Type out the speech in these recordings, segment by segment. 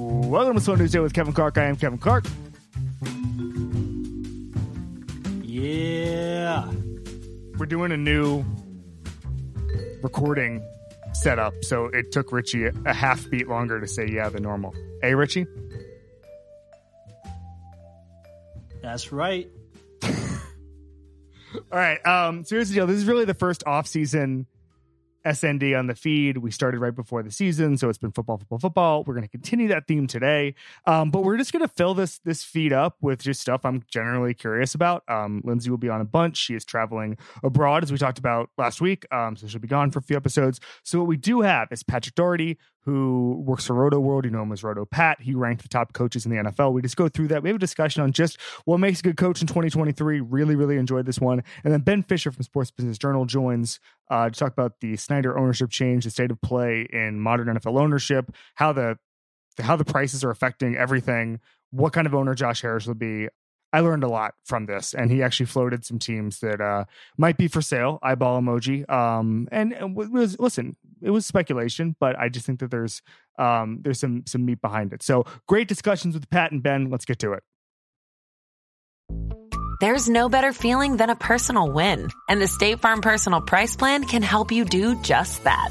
Welcome to Slow News Day with Kevin Clark. I am Kevin Clark. Yeah. We're doing a new recording setup, so it took Richie a half beat longer to say yeah than normal. Hey, Richie? That's right. All right. Um, so here's the deal. This is really the first off-season SND on the feed. We started right before the season, so it's been football, football, football. We're going to continue that theme today, um, but we're just going to fill this this feed up with just stuff I'm generally curious about. Um, Lindsay will be on a bunch. She is traveling abroad, as we talked about last week, um, so she'll be gone for a few episodes. So what we do have is Patrick Daugherty, who works for Roto World. You know him as Roto Pat. He ranked the top coaches in the NFL. We just go through that. We have a discussion on just what makes a good coach in 2023. Really, really enjoyed this one. And then Ben Fischer from Sports Business Journal joins uh, to talk about the Snyder ownership change, the state of play in modern NFL ownership, how the how the prices are affecting everything, what kind of owner Josh Harris will be. I learned a lot from this, and he actually floated some teams that uh, might be for sale. Eyeball emoji. Um, and it was listen, it was speculation, but I just think that there's um, there's some some meat behind it. So great discussions with Pat and Ben. Let's get to it. There's no better feeling than a personal win, and the State Farm Personal Price Plan can help you do just that.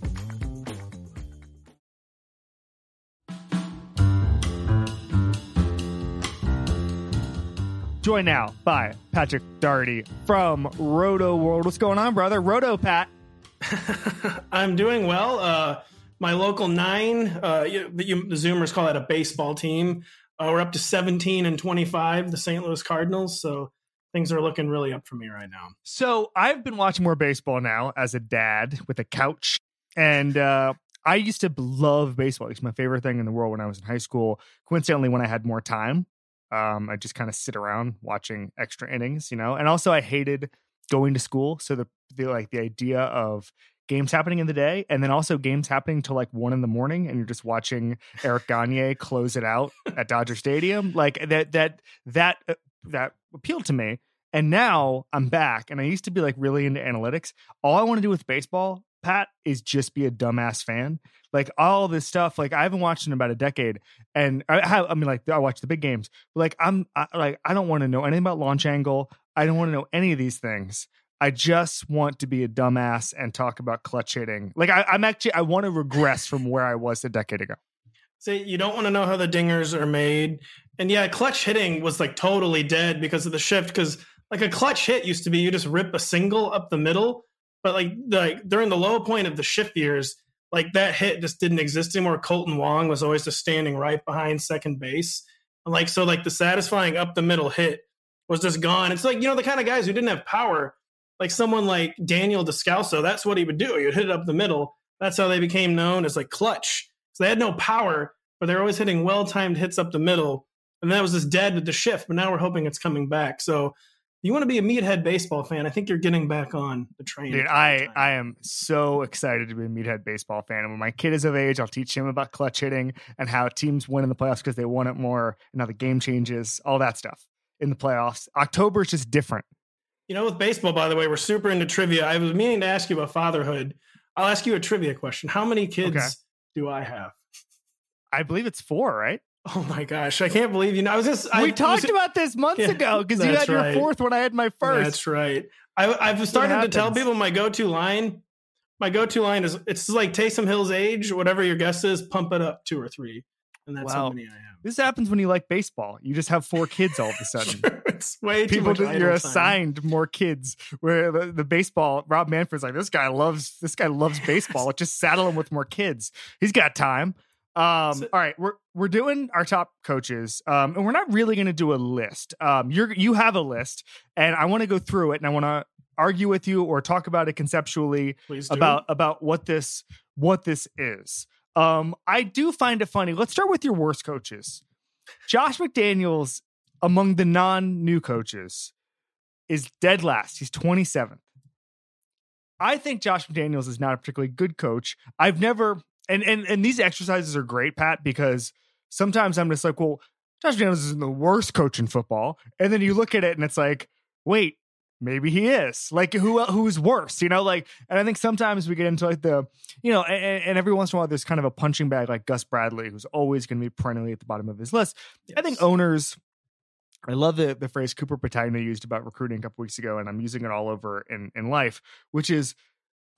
Joined now by Patrick Daugherty from Roto World. What's going on, brother? Roto Pat. I'm doing well. Uh, my local nine, uh, you, you, the Zoomers call that a baseball team. Uh, we're up to 17 and 25, the St. Louis Cardinals. So things are looking really up for me right now. So I've been watching more baseball now as a dad with a couch. And uh, I used to love baseball. It's my favorite thing in the world when I was in high school. Coincidentally, when I had more time, um, I just kind of sit around watching extra innings, you know. And also, I hated going to school, so the, the like the idea of games happening in the day, and then also games happening till like one in the morning, and you're just watching Eric Gagne close it out at Dodger Stadium, like that that that uh, that appealed to me. And now I'm back, and I used to be like really into analytics. All I want to do with baseball Pat is just be a dumbass fan. Like all this stuff, like I haven't watched in about a decade, and I have. I mean, like I watch the big games, like I'm I, like I don't want to know anything about launch angle. I don't want to know any of these things. I just want to be a dumbass and talk about clutch hitting. Like I, I'm actually I want to regress from where I was a decade ago. See, you don't want to know how the dingers are made, and yeah, clutch hitting was like totally dead because of the shift. Because like a clutch hit used to be you just rip a single up the middle but like like during the low point of the shift years, like that hit just didn't exist anymore. Kolten Wong was always just standing right behind second base. And like so, like the satisfying up the middle hit was just gone. It's like you know the kind of guys who didn't have power, like someone like Daniel Descalso. That's what he would do. He would hit it up the middle. That's how they became known as like clutch. So they had no power, but they're always hitting well timed hits up the middle. And that was just dead with the shift. But now we're hoping it's coming back. So you want to be a meathead baseball fan, I think you're getting back on the train. Dude, I, I am so excited to be a meathead baseball fan. And when my kid is of age, I'll teach him about clutch hitting and how teams win in the playoffs because they want it more and how the game changes, all that stuff in the playoffs. October is just different. You know, with baseball, by the way, we're super into trivia. I was meaning to ask you about fatherhood. I'll ask you a trivia question. How many kids okay. do I have? I believe it's four, right? Oh my gosh, I can't believe you know. I was just we I, talked was, about this months yeah, ago because you had your right. fourth when I had my first. That's right. I, have started to tell people my go-to line. My go-to line is it's like Taysom Hill's age, whatever your guess is, pump it up two or three, and that's wow. how many I have. This happens when you like baseball. You just have four kids all of a sudden. it's way people. Too you're assigned time. more kids. Where the, the, baseball, Rob Manfred's like this guy loves this guy loves baseball. just saddle him with more kids. He's got time. Um, So- all right, we're we're doing our top coaches, um, and we're not really going to do a list. Um, you're you have a list, and I want to go through it, and I want to argue with you or talk about it conceptually about about what this what this is. Um, I do find it funny. Let's start with your worst coaches. Josh McDaniels, among the non new coaches, is dead last. He's 27th. I think Josh McDaniels is not a particularly good coach. I've never and and and these exercises are great, Pat, because sometimes I'm just like, well, Josh McDaniels isn't the worst coach in football, and then you mm-hmm. look at it and it's like, wait, maybe he is. Like who who's worse, you know? Like, and I think sometimes we get into like the, you know, and, and every once in a while there's kind of a punching bag like Gus Bradley, who's always going to be perennially at the bottom of his list. I think owners. I love the the phrase Cooper Patagna used about recruiting a couple weeks ago, and I'm using it all over in in life, which is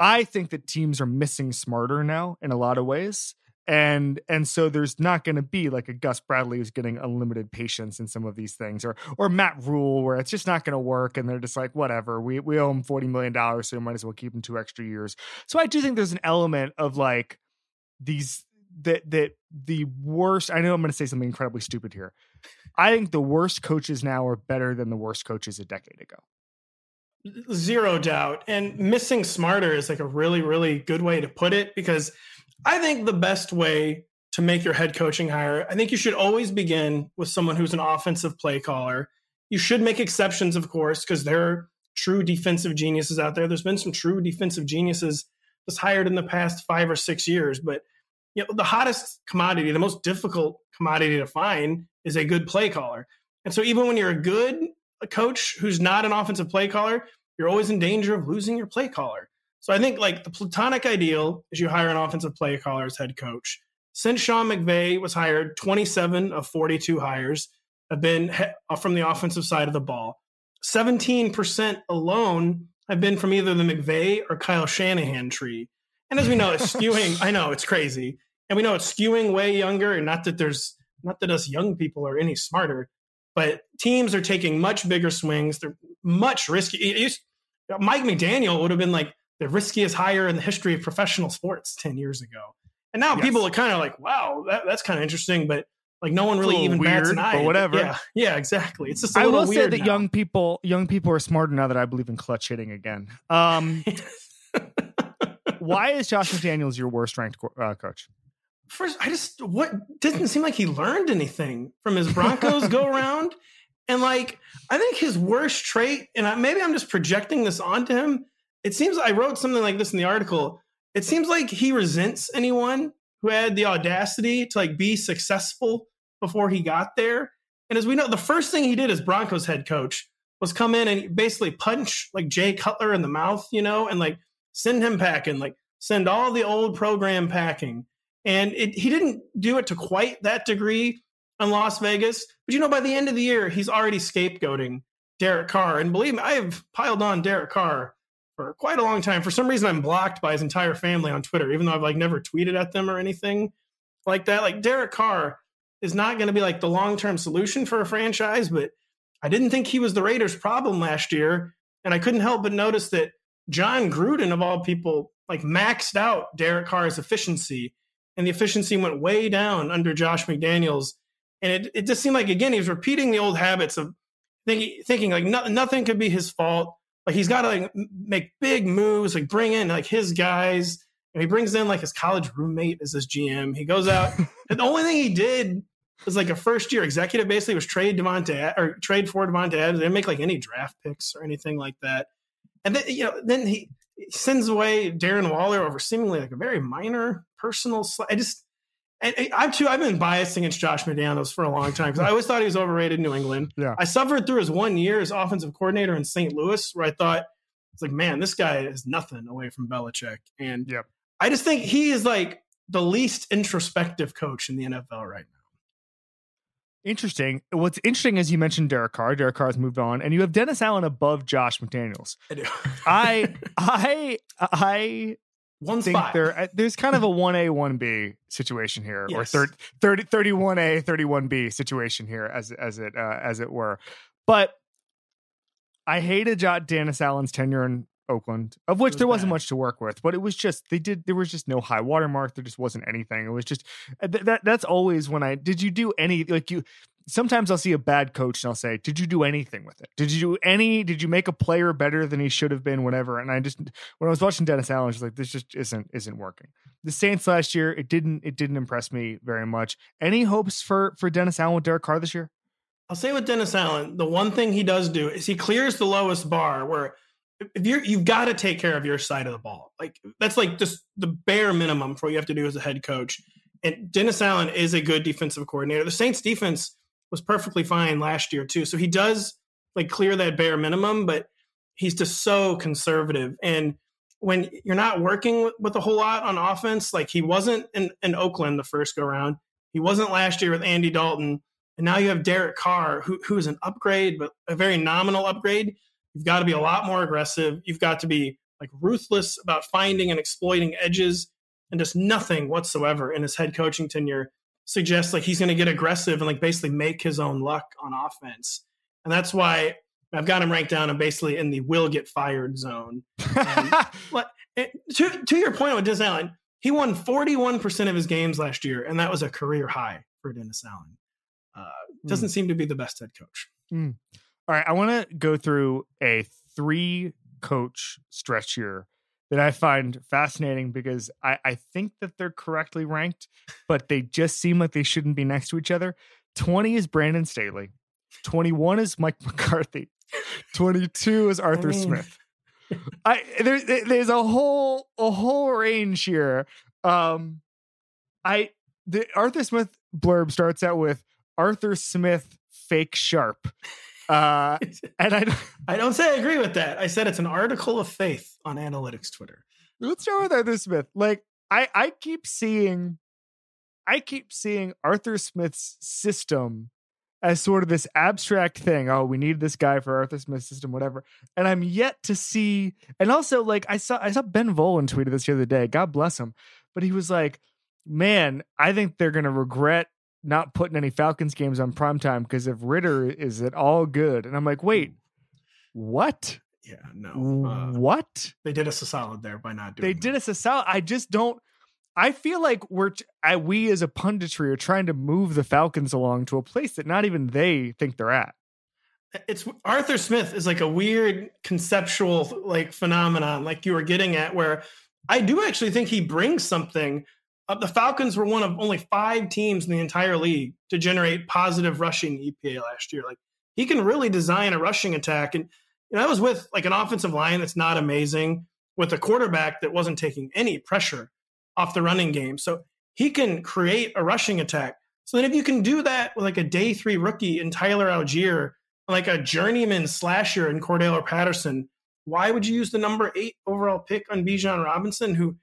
I think that teams are missing smarter now in a lot of ways. And and so there's not going to be like a Gus Bradley who's getting unlimited patience in some of these things, or or Matt Rhule where it's just not going to work, and they're just like whatever. We we owe him forty million dollars, so we might as well keep him two extra years. So I do think there's an element of like these that that the worst. I know I'm going to say something incredibly stupid here. I think the worst coaches now are better than the worst coaches a decade ago. Zero doubt. And missing smarter is like a really, really good way to put it because I think the best way to make your head coaching hire, I think you should always begin with someone who's an offensive play caller. You should make exceptions, of course, because there are true defensive geniuses out there. There's been some true defensive geniuses that's hired in the past five or six years. But you know, the hottest commodity, the most difficult commodity to find is a good play caller. And so even when you're a good coach who's not an offensive play caller, you're always in danger of losing your play caller. So I think like the platonic ideal is you hire an offensive play caller as head coach. Since Sean McVay was hired, 27 of 42 hires have been he- uh, from the offensive side of the ball. 17% alone have been from either the McVay or Kyle Shanahan tree. And as we know, it's skewing. I know it's crazy. And we know it's skewing way younger. And not that there's not that us young people are any smarter, but teams are taking much bigger swings. They're much risky. used- Mike McDaniel would have been like the riskiest hire in the history of professional sports 10 years ago. And now Yes. people are kind of like, wow, that, that's kind of interesting, but like no one really even bats weird, an but eye. whatever. Yeah, yeah, exactly. It's just a I will say that now. young people young people are smarter now that I believe in clutch hitting again. Um, why is Josh McDaniels your worst ranked uh, coach? First, I just what didn't seem like he learned anything from his Broncos go around, and like I think his worst trait, and I, maybe I'm just projecting this onto him. It seems I wrote something like this in the article. It seems like he resents anyone who had the audacity to like be successful before he got there. And as we know, the first thing he did as Broncos head coach was come in and basically punch like Jay Cutler in the mouth, you know, and like send him packing, like send all the old program packing. And it, he didn't do it to quite that degree in Las Vegas. But you know, by the end of the year, he's already scapegoating Derek Carr. And believe me, I have piled on Derek Carr for quite a long time. For some reason, I'm blocked by his entire family on Twitter, even though I've like never tweeted at them or anything like that. Like Derek Carr is not going to be like the long term solution for a franchise, but I didn't think he was the Raiders' problem last year. And I couldn't help but notice that Jon Gruden, of all people, like maxed out Derek Carr's efficiency, and the efficiency went way down under Josh McDaniels. And it, it just seemed like again he was repeating the old habits of thinking, thinking like no, nothing could be his fault. Like he's got to like make big moves, like bring in like his guys, and he brings in like his college roommate as his GM. He goes out. and the only thing he did was like a first year executive. Basically, was trade Devonta or trade for Davante Adams. They didn't make like any draft picks or anything like that. And then you know, then he sends away Darren Waller over seemingly like a very minor personal. Sl- I just, and I- I've too, I've been biased against Josh McDaniels for a long time because I always thought he was overrated in New England. Yeah. I suffered through his one year as offensive coordinator in St. Louis, where I thought it's like, man, this guy is nothing away from Belichick, and Yep. I just think he is like the least introspective coach in the NFL right now. Interesting. What's interesting is you mentioned Derek Carr. Derek Carr has moved on, and you have Dennis Allen above Josh McDaniels. I do. I I I one think spot. there uh, there's kind of a 1A 1B situation here or Yes. thir- 30 31A 31B situation here as as it uh, as it were. But I hated Dennis Allen's tenure in Oakland, of which was there wasn't bad. much to work with, but it was just they did there was just no high watermark. There just wasn't anything. It was just uh, th- that that's always when I did you do any like you sometimes I'll see a bad coach and I'll say, Did you do anything with it? Did you do any did you make a player better than he should have been, whatever? And I just when I was watching Dennis Allen, I was like, this just isn't isn't working. The Saints last year, it didn't it didn't impress me very much. Any hopes for for Dennis Allen with Derek Carr this year? I'll say with Dennis Allen, the one thing he does do is he clears the lowest bar where if you're you've got to take care of your side of the ball. Like that's like just the bare minimum for what you have to do as a head coach. And Dennis Allen is a good defensive coordinator. The Saints defense was perfectly fine last year too. So he does like clear that bare minimum, but he's just so conservative. And when you're not working with, with a whole lot on offense, like he wasn't in, in Oakland the first go round, he wasn't last year with Andy Dalton, and now you have Derek Carr, who who is an upgrade, but a very nominal upgrade. You've got to be a lot more aggressive. You've got to be like ruthless about finding and exploiting edges, and just nothing whatsoever in his head coaching tenure suggests like he's going to get aggressive and like basically make his own luck on offense. And that's why I've got him ranked down and basically in the will get fired zone. And, it, to, to your point with Dennis Allen, he won 41% of his games last year, and that was a career high for Dennis Allen. Uh, doesn't seem to be the best head coach. All right, I want to go through a three coach stretch here that I find fascinating because I, I think that they're correctly ranked, but they just seem like they shouldn't be next to each other. 20 is Brandon Staley, 21 is Mike McCarthy, 22 is Arthur mean- Smith. I there's there's a whole a whole range here. Um I the Arthur Smith blurb starts out with Arthur Smith fake sharp. Uh and I I don't say I agree with that. I said it's an article of faith on analytics Twitter. let's start with Arthur Smith. Like I I keep seeing I keep seeing Arthur Smith's system as sort of this abstract thing. Oh, we need this guy for Arthur Smith's system, whatever. And I'm yet to see. And also, like I saw, I saw Ben Volin tweeted this the other day. God bless him, but he was like, "Man, I think they're gonna regret not putting any Falcons games on primetime because if Ridder is at all good." And I'm like, "Wait, what? Yeah, no. Uh, what?" they did us a solid there by not doing they that. did us a solid. I just don't. I feel like we're I, we as a punditry are trying to move the Falcons along to a place that not even they think they're at. it's Arthur Smith is like a weird conceptual like phenomenon, like you were getting at, where I do actually think he brings something. Uh, the Falcons were one of only five teams in the entire league to generate positive rushing EPA last year. Like he can really design a rushing attack, and you know, I was with like an offensive line that's not amazing, with a quarterback that wasn't taking any pressure off the running game. So he can create a rushing attack. So then if you can do that with like a day three rookie in Tyler Allgeier, like a journeyman slasher in Cordarrelle Patterson, why would you use the number eight overall pick on Bijan Robinson, who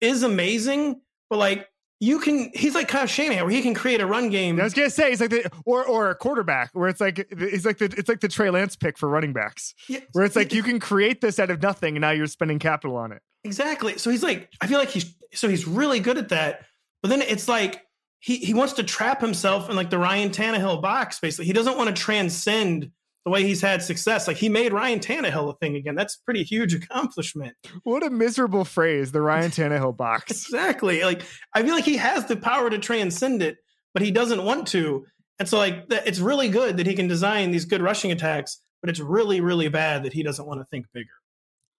is amazing, but like you can, he's like Kyle Shanahan, where he can create a run game. I was gonna say he's like the or or a quarterback where it's like he's like the it's like the Trey Lance pick for running backs Yeah, where it's like you can create this out of nothing and now you're spending capital on it. Exactly. So he's like, I feel like he's so he's really good at that. But then it's like he he wants to trap himself in like the Ryan Tannehill box. Basically, he doesn't want to transcend the way he's had success. Like he made Ryan Tannehill a thing again. That's a pretty huge accomplishment. What a miserable phrase, the Ryan Tannehill box. Exactly. Like I feel like he has the power to transcend it, but he doesn't want to. And so like it's really good that he can design these good rushing attacks, but it's really really bad that he doesn't want to think bigger.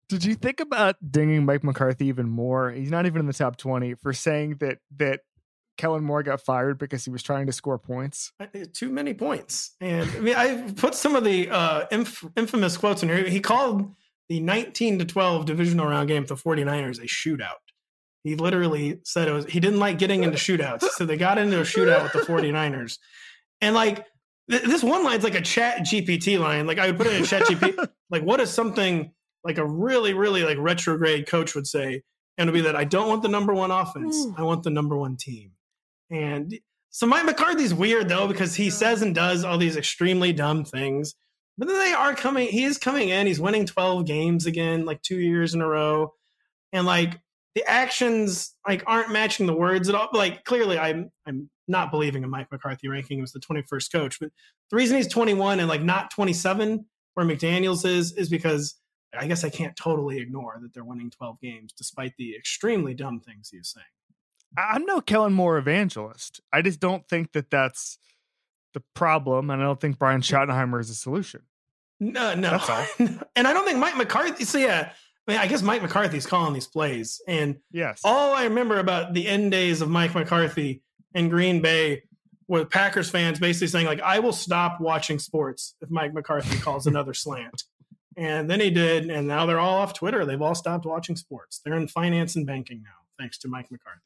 Did you think about dinging Mike McCarthy even more? He's not even in the top 20 for saying that that Kellen Moore got fired because he was trying to score points. Too many points. And I mean, I put some of the uh, inf- infamous quotes in here. He called the 19 to 12 divisional round game with the 49ers a shootout. He literally said it was, he didn't like getting into shootouts. So they got into a shootout with the 49ers. And like, th- this one line's like a chat GPT line. Like I would put it in chat GPT. like, what is something like a really, really like retrograde coach would say? And it'd be that I don't want the number one offense. I want the number one team. And so Mike McCarthy's weird though because he says and does all these extremely dumb things. But then they are coming. He is coming in. He's winning twelve games again, like two years in a row, and like the actions like aren't matching the words at all. Like clearly, I'm I'm not believing in Mike McCarthy ranking him as the 21st coach. But the reason he's 21 and like not 27 where McDaniel's is is because I guess I can't totally ignore that they're winning 12 games despite the extremely dumb things he is saying. I'm no Kellen Moore evangelist. I just don't think that that's the problem, and I don't think Brian Schottenheimer is a solution. No, no. That's all. and I don't think Mike McCarthy. So yeah, I mean, I guess Mike McCarthy's calling these plays, and Yes. all I remember about the end days of Mike McCarthy in Green Bay was Packers fans basically saying like, "I will stop watching sports if Mike McCarthy calls another slant." And then he did, and now they're all off Twitter. They've all stopped watching sports. They're in finance and banking now, thanks to Mike McCarthy.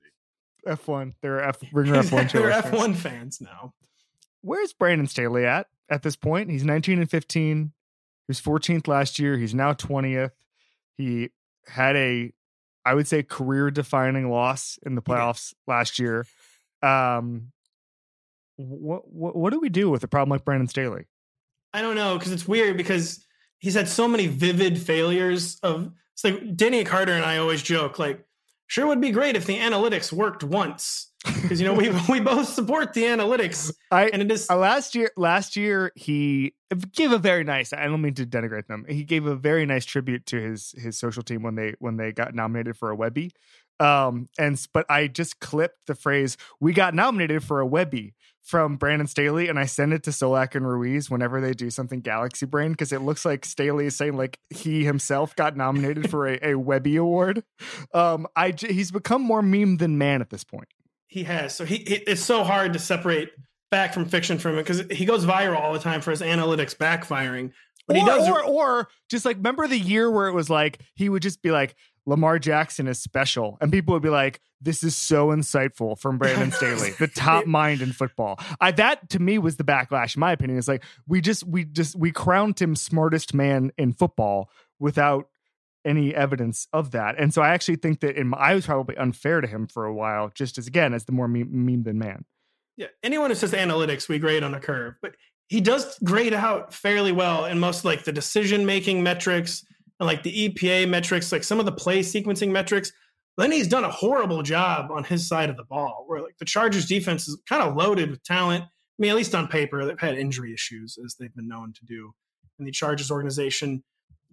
F1. They're F Ringer F1. They're. F1 fans now. Where's Brandon Staley at at this point? He's 19 and 15. He was 14th last year. He's now 20th. He had a, I would say, career defining loss in the playoffs last year. Um, what, what what do we do with a problem like Brandon Staley? I don't know because it's weird because he's had so many vivid failures of it's like Danny Carter and I always joke like sure would be great if the analytics worked once because you know we we both support the analytics I and it is Uh, last year, last year he gave a very nice. I don't mean to denigrate them. He gave a very nice tribute to his his social team when they when they got nominated for a Webby. Um, and but I just clipped the phrase "We got nominated for a Webby" from Brandon Staley, and I send it to Solak and Ruiz whenever they do something Galaxy Brain because it looks like Staley is saying like he himself got nominated for a, a Webby award. Um, I he's become more meme than man at this point. he has so he it, it's so hard to separate back from fiction from it because he goes viral all the time for his analytics backfiring but or, he does or, or just like remember the year where it was like he would just be like Lamar Jackson is special, and people would be like, "This is so insightful from Brandon Staley, the top mind in football." I that to me was the backlash. In my opinion, is like we just we just we crowned him smartest man in football without any evidence of that, and so I actually think that in my, I was probably unfair to him for a while, just as again as the more meme, meme than man. yeah anyone who says analytics we grade on a curve but he does grade out fairly well in most like the decision making metrics and like the epa metrics like some of the play sequencing metrics Lenny's done a horrible job on his side of the ball where like the chargers defense is kind of loaded with talent. I mean at least on paper they've had injury issues as they've been known to do in the chargers organization.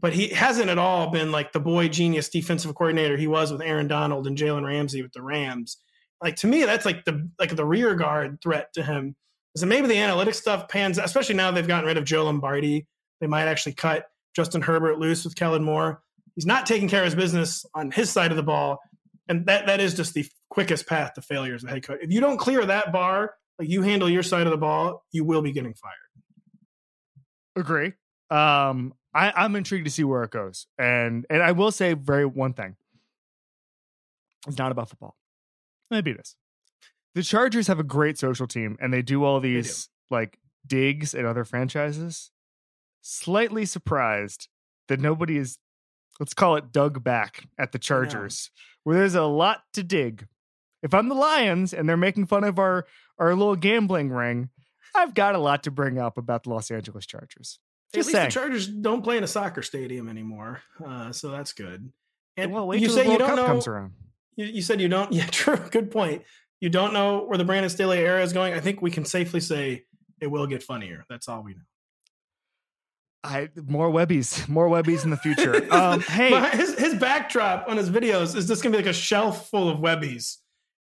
But he hasn't at all been like the boy genius defensive coordinator he was with aaron donald and jalen ramsey with the rams. Like to me that's like the like the rear guard threat to him. Is maybe the analytics stuff pans especially now they've gotten rid of joe lombardi. They might actually cut justin herbert loose with kellen moore he's not taking care of his business on his side of the ball and that that is just the quickest path to failure as a head coach if you don't clear that bar like you handle your side of the ball you will be getting fired Agree. Um, I, I'm intrigued to see where it goes, and and I will say very one thing. It's not about football. Maybe it is. The Chargers have a great social team, and they do all these like digs at other franchises. Slightly surprised that nobody is, let's call it, dug back at the Chargers, where there's a lot to dig. If I'm the Lions and they're making fun of our our little gambling ring, I've got a lot to bring up about the Los Angeles Chargers. At least saying. the Chargers don't play in a soccer stadium anymore, uh, so that's good. And well, wait you till say the you don't Cup know. comes around. You, you said you don't. Yeah, true. Good point. You don't know where the Brandon Staley era is going. I think we can safely say it will get funnier. That's all we know. I more Webbies, more Webbies in the future. Um, hey, his his backdrop on his videos is just gonna be like a shelf full of Webbies,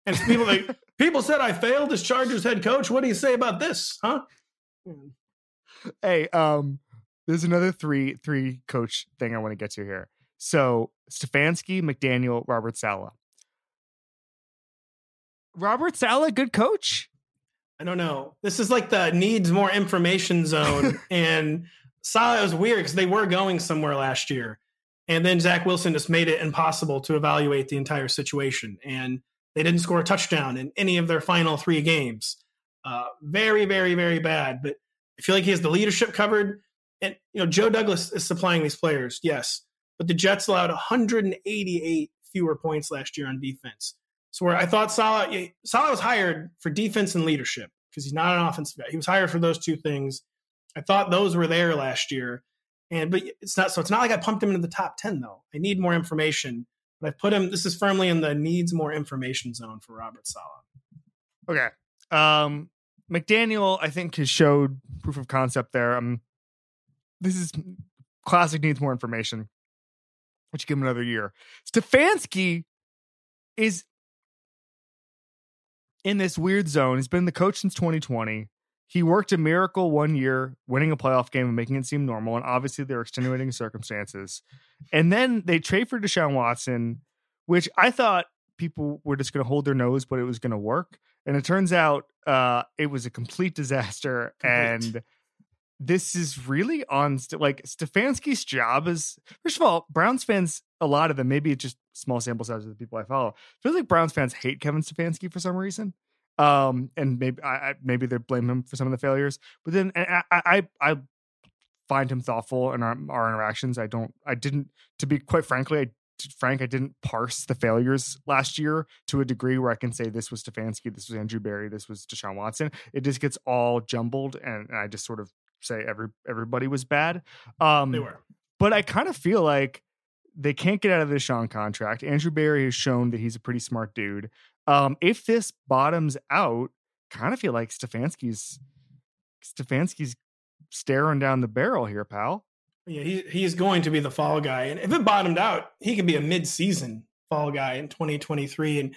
and people like people said I failed as Chargers head coach. What do you say about this, huh? hey, um, there's another three three coach thing I want to get to here. So Stefanski, McDaniel, Robert Saleh. Robert Saleh, good coach. I don't know. This is like the needs more information zone. and Saleh was weird because they were going somewhere last year. And then Zach Wilson just made it impossible to evaluate the entire situation. And they didn't score a touchdown in any of their final three games. Uh, very, very, very bad. But I feel like he has the leadership covered. And, you know, Joe Douglas is supplying these players, yes. But the Jets allowed 188 fewer points last year on defense. So where I thought Saleh, Saleh was hired for defense and leadership because he's not an offensive guy. He was hired for those two things. I thought those were there last year, and but it's not. So it's not like I pumped him into the top ten though. I need more information, but I put him. This is firmly in the needs more information zone for Robert Saleh. Okay. Um, McDaniel, I think, has showed proof of concept there. Um, this is classic needs more information. which give him another year. Stefanski is in this weird zone. He's been the coach since 2020. He worked a miracle one year, winning a playoff game and making it seem normal. And obviously, there are extenuating circumstances. And then they trade for Deshaun Watson, which I thought people were just going to hold their nose, but it was going to work. And it turns out uh, it was a complete disaster. Complete. And this is really on st- like Stefanski's job is first of all, Browns fans, a lot of them, maybe it's just small sample size of the people I follow. Feels like Browns fans hate Kevin Stefanski for some reason. Um, and maybe I, I maybe they blame him for some of the failures, but then I I, I find him thoughtful in our, our interactions. I don't I didn't to be quite frankly, I Frank, I didn't parse the failures last year to a degree where I can say this was Stefanski, this was Andrew Berry, this was Deshaun Watson. It just gets all jumbled, and, and I just sort of say every everybody was bad. Um, They were. but I kind of feel like they can't get out of the Deshaun contract. Andrew Berry has shown that he's a pretty smart dude. Um, if this bottoms out, kind of feel like Stefanski's Stefanski's staring down the barrel here, pal. Yeah, he he's going to be the fall guy, and if it bottomed out, he could be a mid-season fall guy in 2023. And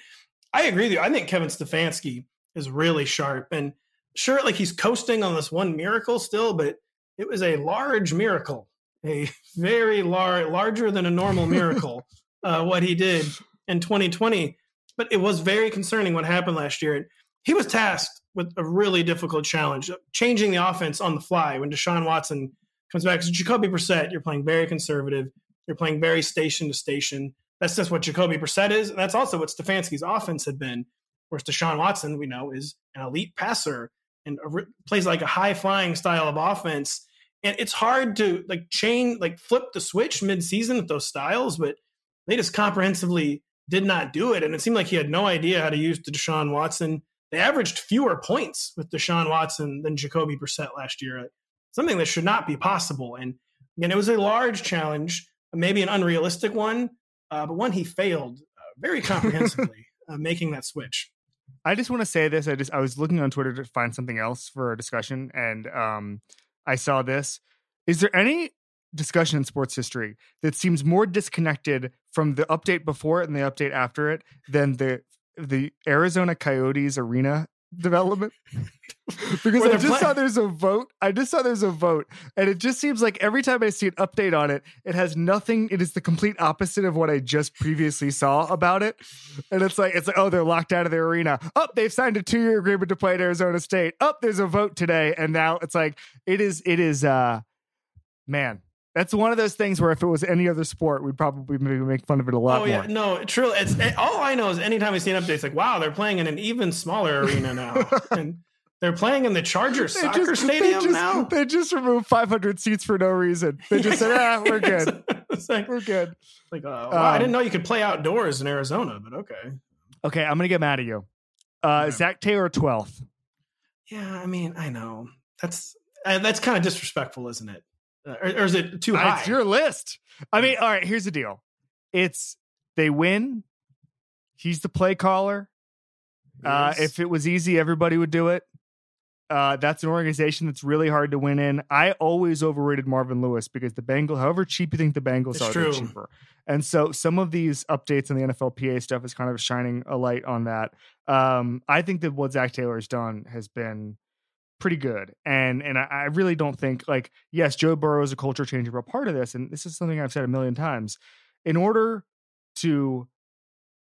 I agree with you. I think Kevin Stefanski is really sharp, and sure, like he's coasting on this one miracle still, but it was a large miracle, a very large, larger than a normal miracle. uh, what he did in 2020, but it was very concerning what happened last year. And he was tasked with a really difficult challenge, changing the offense on the fly when Deshaun Watson comes back. So Jacoby Brissett, you're playing very conservative. You're playing very station to station. That's just what Jacoby Brissett is. And that's also what Stefanski's offense had been. Whereas Deshaun Watson, we know, is an elite passer and a, plays like a high flying style of offense. And it's hard to like chain, like flip the switch mid season with those styles, but they just comprehensively did not do it. And it seemed like he had no idea how to use the Deshaun Watson. They averaged fewer points with Deshaun Watson than Jacoby Brissett last year something that should not be possible. And again, it was a large challenge, maybe an unrealistic one, uh, but one he failed uh, very comprehensively uh, making that switch. I just want to say this. I just I was looking on Twitter to find something else for a discussion, and um, I saw this. Is there any discussion in sports history that seems more disconnected from the update before it and the update after it than the the Arizona Coyotes arena development? because I just saw there's a vote. I just saw there's a vote, and it just seems like every time I see an update on it, it has nothing. It is the complete opposite of what I just previously saw about it. And it's like it's like oh they're locked out of their arena. Up oh, they've signed a two year agreement to play at Arizona State. Up oh, there's a vote today, and now it's like it is it is uh man. That's one of those things where if it was any other sport, we'd probably maybe make fun of it a lot Oh yeah, more. no, true. It's it, all I know is anytime I see an update, it's like, wow, they're playing in an even smaller arena now, and they're playing in the Chargers They soccer just, they stadium just- now. They just removed 500 seats for no reason. They just said, ah, we're good. it's like, We're good. like, uh, wow, I Um, didn't know you could play outdoors in Arizona, but okay. Okay, I'm going to get mad at you. Uh, Okay. Zac Taylor 12th. Yeah, I mean, I know that's uh, that's kind of disrespectful, isn't it? Uh, or, or is it too Uh, high? It's your list. I mean, all right, here's the deal. It's they win. He's the play caller. Uh, Yes. if it was easy, everybody would do it. Uh, that's an organization that's really hard to win in. I always overrated Marvin Lewis because the Bengals, however cheap you think the Bengals It's are, they're cheaper. And so some of these updates on the NFLPA stuff is kind of shining a light on that. Um, I think that what Zac Taylor's done has been pretty good. And and I, I really don't think like, yes, Joe Burrow is a culture changer, but part of this, and this is something I've said a million times, in order to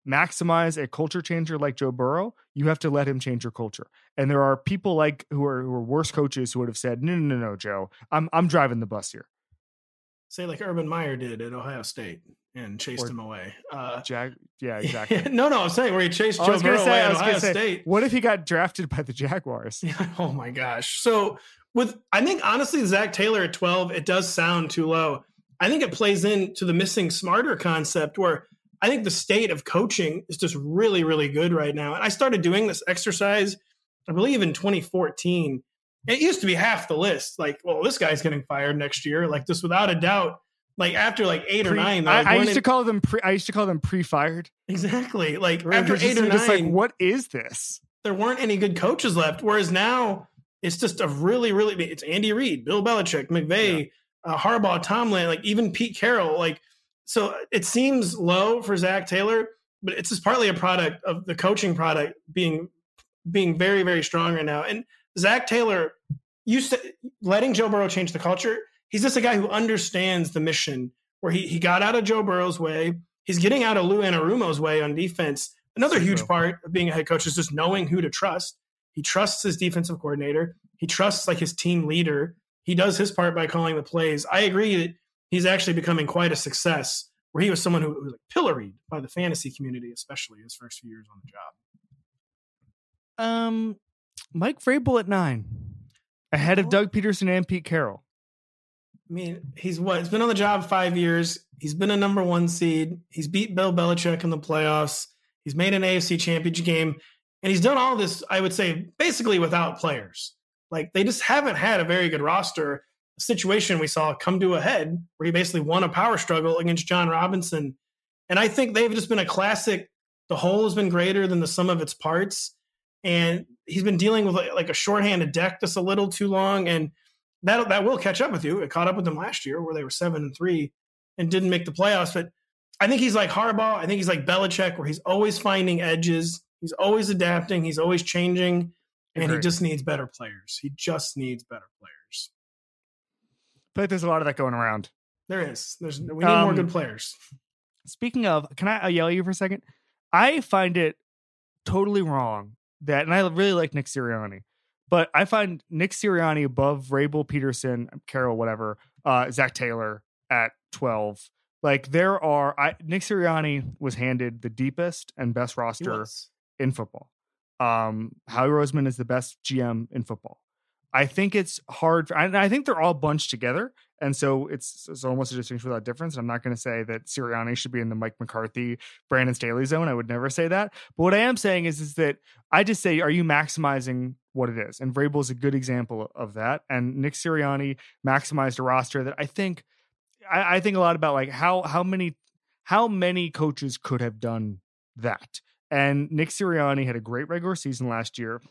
maximize a culture changer like Joe Burrow, you have to let him change your culture. And there are people like who are who are worse coaches who would have said, No, no, no, no, Joe. I'm I'm driving the bus here. Say like Urban Meyer did at Ohio State and chased Or- him away. Uh, Jag yeah, exactly. no, no, I'm saying where he chased Joe Burrow say, away at Ohio say, State. what if he got drafted by the Jaguars? Oh my gosh. So with I think honestly Zac Taylor at 12, it does sound too low. I think it plays into the missing smarter concept where I think the state of coaching is just really, really good right now. And I started doing this exercise, I believe in 2014. It used to be half the list. Like, well, this guy's getting fired next year. Like this without a doubt. Like after like eight or nine, I, I used to call them pre I used to call them pre-fired. exactly like Where after they're just- eight or nine, like, what is this? there weren't any good coaches left. Whereas now it's just a really, really it's Andy Reid, Bill Belichick, McVay, uh, Harbaugh, Tomlin, like even Pete Carroll. Like so it seems low for Zac Taylor, but it's just partly a product of the coaching product being being very very strong right now. And Zac Taylor used to letting Joe Burrow change the culture. He's just a guy who understands the mission. Where he he got out of Joe Burrow's way. He's getting out of Lou Anarumo's way on defense. Another huge part of being a head coach is just knowing who to trust. He trusts his defensive coordinator. He trusts like his team leader. He does his part by calling the plays. I agree that he's actually becoming quite a success. Where he was someone who was like pilloried by the fantasy community, especially his first few years on the job. Um, Mike Vrabel at nine, ahead of Doug Pederson and Pete Carroll. I mean, he's what? He's been on the job five years. He's been a number one seed. He's beat Bill Belichick in the playoffs. He's made an AFC championship game. And he's done all this, I would say, basically without players. Like they just haven't had a very good roster situation we saw come to a head where he basically won a power struggle against Jon Robinson. And I think they've just been a classic. The whole has been greater than the sum of its parts. And he's been dealing with like a shorthanded deck just a little too long. And that that will catch up with you. It caught up with them last year where they were seven and three and didn't make the playoffs. But I think he's like Harbaugh. I think he's like Belichick, where he's always finding edges. He's always adapting. He's always changing. And he just needs better players. He just needs better players feel like there's a lot of that going around. There is. There's we need um, more good players. Speaking of, can I yell at you for a second? I find it totally wrong that, and I really like Nick Sirianni, but I find Nick Sirianni above Vrabel Pederson, Carroll, whatever, uh, Zac Taylor at twelve. Like there are, I Nick Sirianni was handed the deepest and best roster in football. Um, Howie Roseman is the best GM in football. I think it's hard. For, I, I think they're all bunched together, and so it's, it's almost a distinction without difference. I'm not going to say that Sirianni should be in the Mike McCarthy, Brandon Staley zone. I would never say that. But what I am saying is, is that I just say, are you maximizing what it is? And Vrabel is a good example of that. And Nick Sirianni maximized a roster that I think, I, I think a lot about like how how many how many coaches could have done that. And Nick Sirianni had a great regular season last year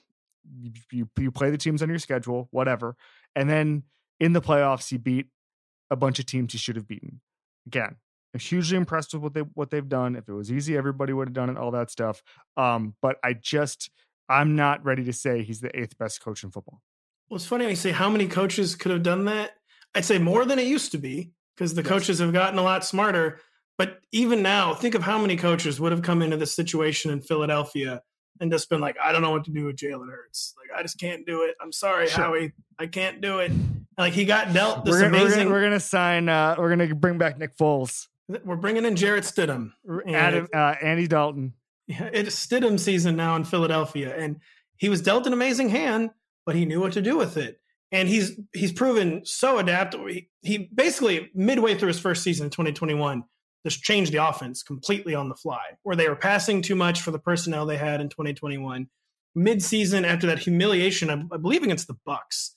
you, you play the teams on your schedule, whatever. And then in the playoffs, you beat a bunch of teams you should have beaten. Again, I'm hugely impressed with what they what they've done. If it was easy, everybody would have done it, all that stuff. Um, but I just I'm not ready to say he's the eighth best coach in football. Well, it's funny when you say how many coaches could have done that. I'd say more than it used to be because the yes. coaches have gotten a lot smarter. But even now, think of how many coaches would have come into this situation in Philadelphia and just been like, I don't know what to do with Jalen Hurts. Like, I just can't do it. I'm sorry, sure. Howie. I can't do it. Like, he got dealt this we're gonna, amazing. We're gonna, we're gonna sign. Uh, we're gonna bring back Nick Foles. We're bringing in Jarrett Stidham, Adam, uh, Andy Dalton. Yeah, it's Stidham season now in Philadelphia, and he was dealt an amazing hand, but he knew what to do with it. And he's he's proven so adaptable. He, he basically midway through his first season in 2021 just changed the offense completely on the fly, where they were passing too much for the personnel they had in 2021. Mid-season, after that humiliation, I, I believe against the Bucs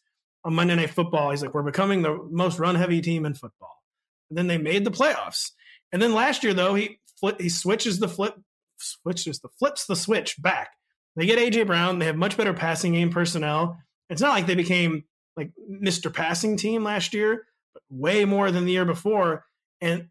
on Monday Night Football, he's like, "We're becoming the most run-heavy team in football." And then they made the playoffs. And then last year, though, he he switches the flip, switches the flips the switch back. They get AJ Brown. They have much better passing game personnel. It's not like they became like Mr. Passing Team last year, but way more than the year before. And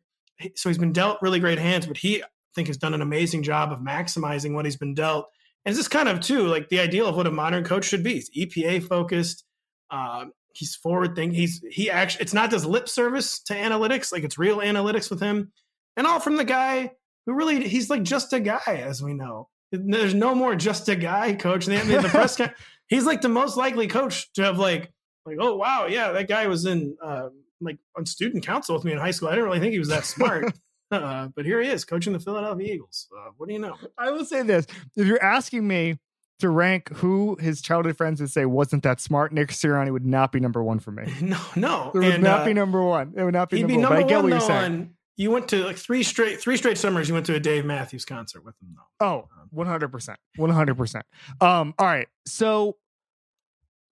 so he's been dealt really great hands, but he I think has done an amazing job of maximizing what he's been dealt. And it's just kind of too like the ideal of what a modern coach should be. He's EPA focused. Um, he's forward thinking. He's he actually it's not just lip service to analytics, like it's real analytics with him, and all from the guy who really he's like just a guy, as we know. There's no more just a guy coach. The press he's like the most likely coach to have like like oh wow yeah that guy was in uh, like on student council with me in high school. I didn't really think he was that smart. uh, but here he is coaching the Philadelphia Eagles. Uh, what do you know? I will say this: if you're asking me to rank who his childhood friends would say wasn't that smart, Nick Sirianni would not be number one for me. No, no, it would and, not uh, be number one. It would not be he'd number, be number one. One, what you're saying. saying. You went to like three straight three straight summers. You went to a Dave Matthews concert with him, though. Oh, 100 percent, one hundred percent. Um, all right, so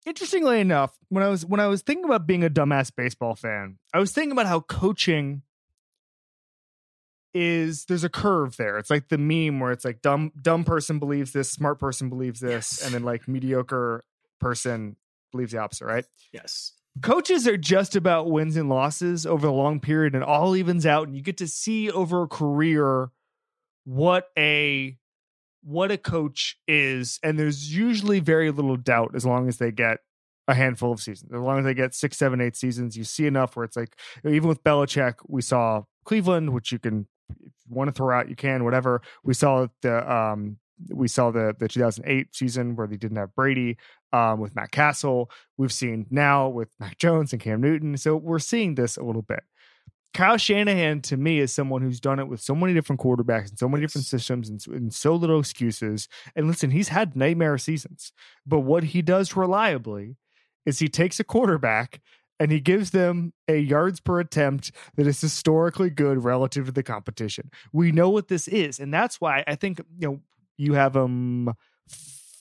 interestingly enough, when I was when I was thinking about being a dumbass baseball fan, I was thinking about how coaching is there's a curve there. It's like the meme where it's like dumb dumb person believes this, smart person believes this, yes. and then like mediocre person believes the opposite, right? Yes. Coaches are just about wins and losses over a long period and all evens out and you get to see over a career what a what a coach is and there's usually very little doubt as long as they get a handful of seasons. As long as they get six seven eight seasons you see enough where it's like even with Belichick we saw Cleveland which you can if you want to throw out you can whatever. We saw the um we saw the the 2008 season where they didn't have Brady um, with Matt Cassel. We've seen now with Mac Jones and Cam Newton. So we're seeing this a little bit. Kyle Shanahan to me is someone who's done it with so many different quarterbacks and so many different systems and, and so little excuses. And listen, he's had nightmare seasons, but what he does reliably is he takes a quarterback and he gives them a yards per attempt that is historically good relative to the competition. We know what this is, and that's why I think you know you have him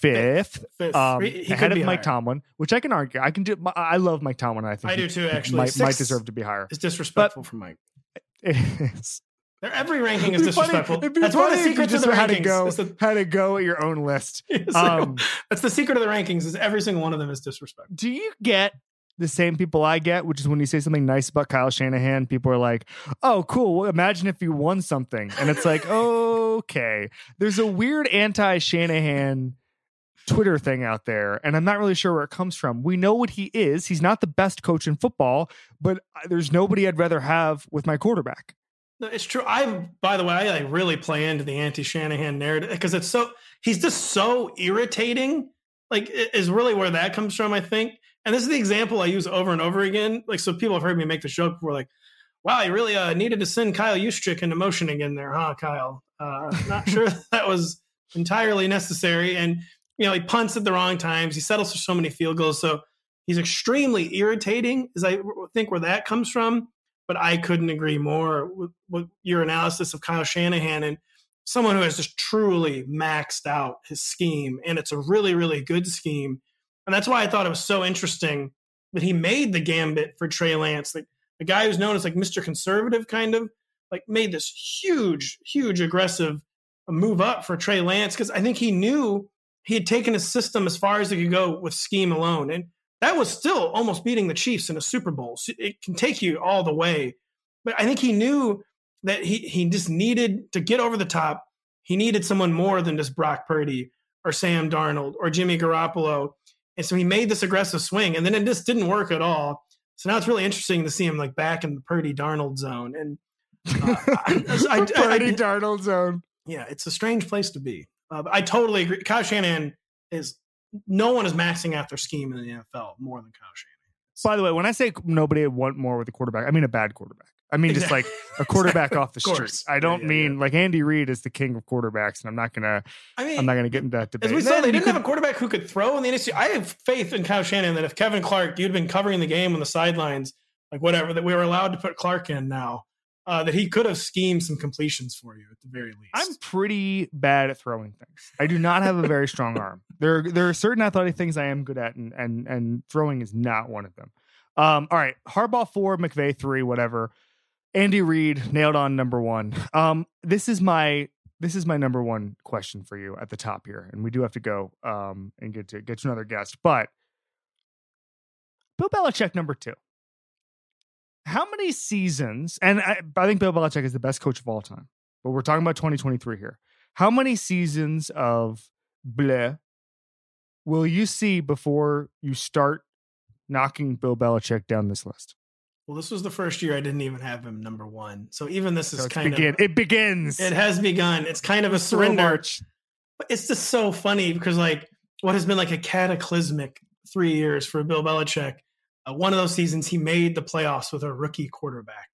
fifth, Fifth. um, He- he ahead of Mike higher. Tomlin, which I can argue. I can do. I love Mike Tomlin. I think I do too, actually. Might, might deserve to be higher. It's disrespectful for Mike. It's every ranking is funny- disrespectful. That's one of the secrets of the to rankings. go is the- had to go at your own list. is Um, that's the secret of the rankings. Is every single one of them is disrespectful. do you get the same people I get, which is when you say something nice about Kyle Shanahan, people are like, "Oh, cool. Well, imagine if you won something," and it's like, okay, there's a weird anti-Shanahan Twitter thing out there, and I'm not really sure where it comes from. We know what he is. He's not the best coach in football, but there's nobody I'd rather have with my quarterback. No, It's true. I, by the way, I like really play into the anti Shanahan narrative because it's so he's just so irritating. Like, is really where that comes from. I think, and this is the example I use over and over again. Like, so people have heard me make the joke before, like, "Wow, you really uh, needed to send Kyle Juszczyk into motion again there, huh, Kyle?" Uh, not sure that was entirely necessary. And you know, he punts at the wrong times. He settles for so many field goals. So he's extremely irritating. Is I think where that comes from but I couldn't agree more with, with your analysis of Kyle Shanahan and someone who has just truly maxed out his scheme. And it's a really, really good scheme. And that's why I thought it was so interesting that he made the gambit for Trey Lance. Like the guy who's known as like Mr. Conservative, kind of like made this huge, huge aggressive move up for Trey Lance because I think he knew he had taken his system as far as he could go with scheme alone. And that was still almost beating the Chiefs in a Super Bowl. So it can take you all the way. But I think he knew that he he just needed to get over the top. He needed someone more than just Brock Purdy or Sam Darnold or Jimmy Garoppolo. And so he made this aggressive swing, and then it just didn't work at all. So now it's really interesting to see him like back in the Purdy Darnold zone. And uh, I, I, I, Purdy I- Darnold zone. yeah, it's a strange place to be. Uh, but I totally agree. Kyle Shanahan is no one is maxing out their scheme in the NFL more than Kyle Shanahan. By the way, when I say nobody would want more with a quarterback, I mean a bad quarterback. I mean just like a quarterback off the Of street. I don't yeah, mean yeah. like Andy Reid is the king of quarterbacks, and I'm not gonna I mean, I'm not gonna get into that debate. as we saw, they didn't could- have a quarterback who could throw in the NFC. I have faith in Kyle Shanahan that if Kevin Clark, you'd been covering the game on the sidelines, like whatever, that we were allowed to put Clark in now, uh, that he could have schemed some completions for you at the very least. I'm pretty bad at throwing things. I do not have a very strong arm. There there are certain athletic things I am good at, and and and throwing is not one of them. Um, all right, Harbaugh four, McVay three, whatever. Andy Reid nailed on number one. Um, this is my this is my number one question for you at the top here, and we do have to go um and get to get to another guest, but Bill Belichick number two. How many seasons? And I, I think Bill Belichick is the best coach of all time but we're talking about 2023 here. How many seasons of bleh will you see before you start knocking Bill Belichick down this list? Well, this was the first year I didn't even have him number one. So even this is So kind begin. of it begins. it has begun. It's kind of a surrender. But it's just so funny because like what has been like a cataclysmic three years for Bill Belichick. Uh, one of those seasons he made the playoffs with a rookie quarterback.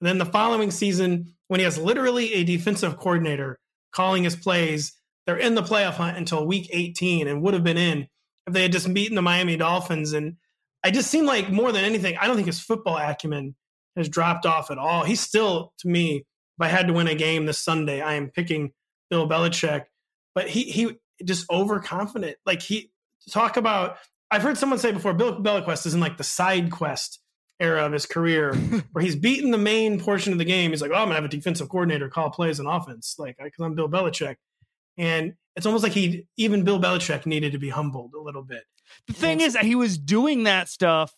And then the following season, when he has literally a defensive coordinator calling his plays, they're in the playoff hunt until week 18 and would have been in if they had just beaten the Miami Dolphins. And I just seem like more than anything, I don't think his football acumen has dropped off at all. He's still, to me, if I had to win a game this Sunday, I am picking Bill Belichick. But he he just overconfident. Like he talk about. I've heard someone say before, Bill Belichick is in like the side quest era of his career, where he's beaten the main portion of the game. He's like, oh, I'm gonna have a defensive coordinator call plays and offense, like because I'm Bill Belichick. And it's almost like he even Bill Belichick needed to be humbled a little bit. The thing is, he was doing that stuff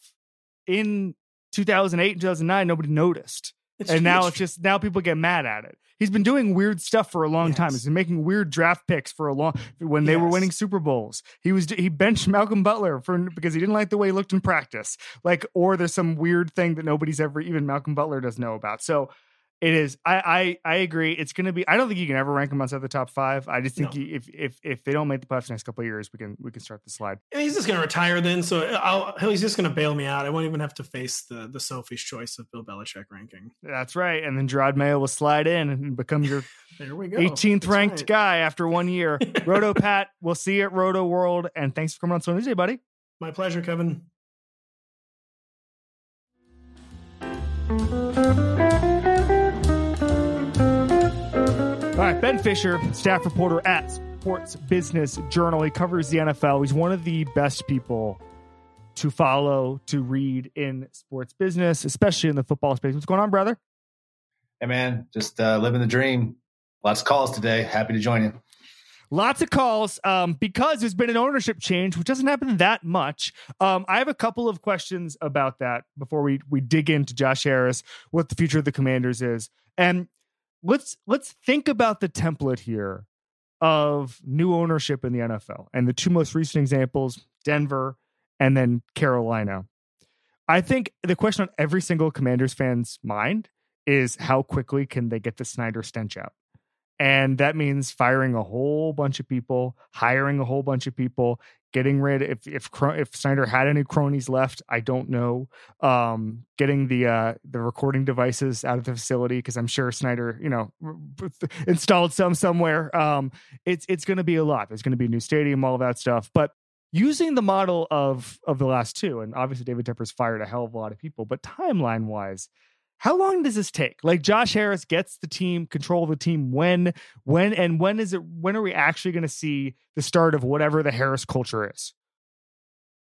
in 2008 and 2009 nobody noticed. It's and true, now it's it's just now people get mad at it. He's been doing weird stuff for a long time. Yes. He's been making weird draft picks for a long when they were winning Super Bowls. He was he benched Malcolm Butler for because he didn't like the way he looked in practice. Like or there's some weird thing that nobody's ever even Malcolm Butler doesn't know about. So it is. I I, I agree. It's going to be. I don't think you can ever rank him outside the top five. I just think No. if if if they don't make the playoffs the next couple of years, we can we can start the slide. And he's just going to retire then, so uh, I'll, he's just going to bail me out. I won't even have to face the the Sophie's choice of Bill Belichick ranking. That's right. And then Jerod Mayo will slide in and become your There we go. 18th That's ranked right. guy after one year. Roto Pat, we'll see you at Rotoworld. And thanks for coming on Sunday, buddy. My pleasure, Kevin. Right, Ben Fischer, staff reporter at Sports Business Journal. He covers the NFL. He's one of the best people to follow, to read in sports business, especially in the football space. What's going on, brother? Hey man, just uh, living the dream. Lots of calls today. Happy to join you. Lots of calls um, because there's been an ownership change, which doesn't happen that much. Um, I have a couple of questions about that before we we dig into Josh Harris, what the future of the Commanders is, and let's let's think about the template here of new ownership in the NFL. And the two most recent examples, Denver and then Carolina. I think the question on every single Commanders fan's mind is how quickly can they get the Snyder stench out? And that means firing a whole bunch of people, hiring a whole bunch of people, getting rid if if if Snyder had any cronies left, I don't know. Um, getting the uh, the recording devices out of the facility because I'm sure Snyder, you know, installed some somewhere. Um, it's it's going to be a lot. There's going to be a new stadium, all that stuff. But using the model of of the last two, and obviously David Tepper's fired a hell of a lot of people, but timeline wise, how long does this take? Like Josh Harris gets the team control of the team when when and when is it when are we actually going to see the start of whatever the Harris culture is?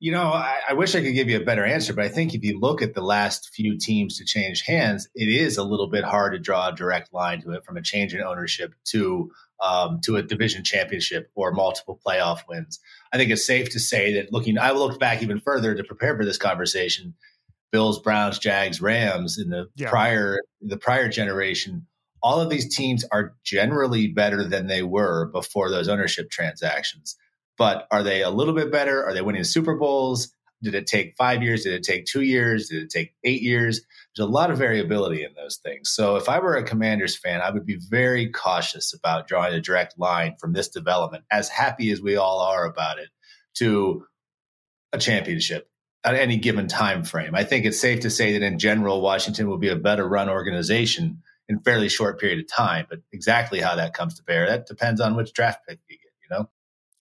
You know, I, I wish I could give you a better answer, but I think if you look at the last few teams to change hands, it is a little bit hard to draw a direct line to it from a change in ownership to um, to a division championship or multiple playoff wins. I think it's safe to say that looking, I looked back even further to prepare for this conversation. Bills, Browns, Jags, Rams in the Yeah. prior the prior generation, all of these teams are generally better than they were before those ownership transactions. But are they a little bit better? Are they winning Super Bowls? Did it take five years? Did it take two years? Did it take eight years? There's a lot of variability in those things. So if I were a Commanders fan, I would be very cautious about drawing a direct line from this development, as happy as we all are about it, to a championship at any given time frame. I think it's safe to say that in general, Washington will be a better run organization in fairly short period of time. But exactly how that comes to bear, that depends on which draft pick you get?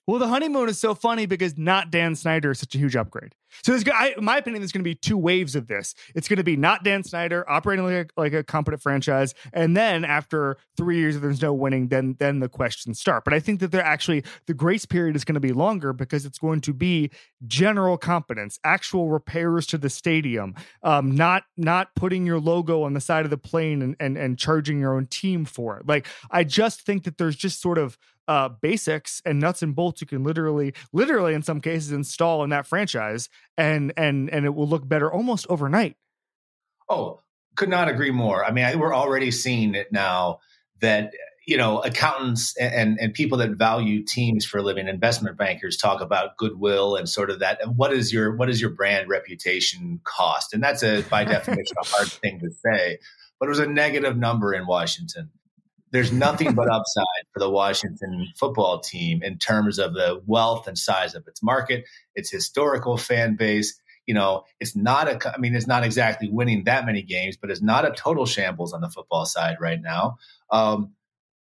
Well, the honeymoon is so funny because not Dan Snyder is such a huge upgrade. So, there's, I, in my opinion, there's going to be two waves of this. It's going to be not Dan Snyder operating like a, like a competent franchise, and then after three years, if there's no winning, then then the questions start. But I think that they're actually the grace period is going to be longer because it's going to be general competence, actual repairs to the stadium, um, not not putting your logo on the side of the plane and and and charging your own team for it. Like I just think that there's just sort of uh, basics and nuts and bolts you can literally, literally in some cases install in that franchise, and and and it will look better almost overnight. Oh, could not agree more. I mean, I, we're already seeing it now that you know accountants and and people that value teams for a living, investment bankers talk about goodwill and sort of that. What is your what is your brand reputation cost? And that's a by definition a hard thing to say, but it was a negative number in Washington. There's nothing but upside for the Washington football team in terms of the wealth and size of its market, its historical fan base you know, it's not a, I mean, it's not exactly winning that many games, but it's not a total shambles on the football side right now. Um,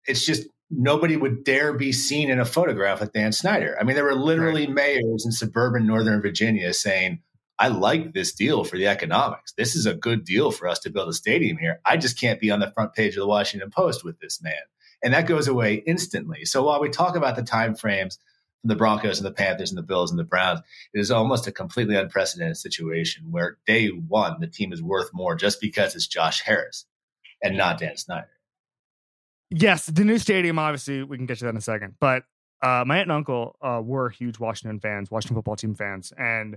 it's just nobody would dare be seen in a photograph with Dan Snyder. I mean, there were literally mayors in suburban Northern Virginia saying, I like this deal for the economics. This is a good deal for us to build a stadium here. I just can't be on the front page of the Washington Post with this man. And that goes away instantly. So while we talk about the time frames from the Broncos and the Panthers and the Bills and the Browns, it is almost a completely unprecedented situation where day one, the team is worth more just because it's Josh Harris and not Dan Snyder. Yes, the new stadium, obviously, we can get to that in a second. But uh, my aunt and uncle uh, were huge Washington fans, Washington football team fans. And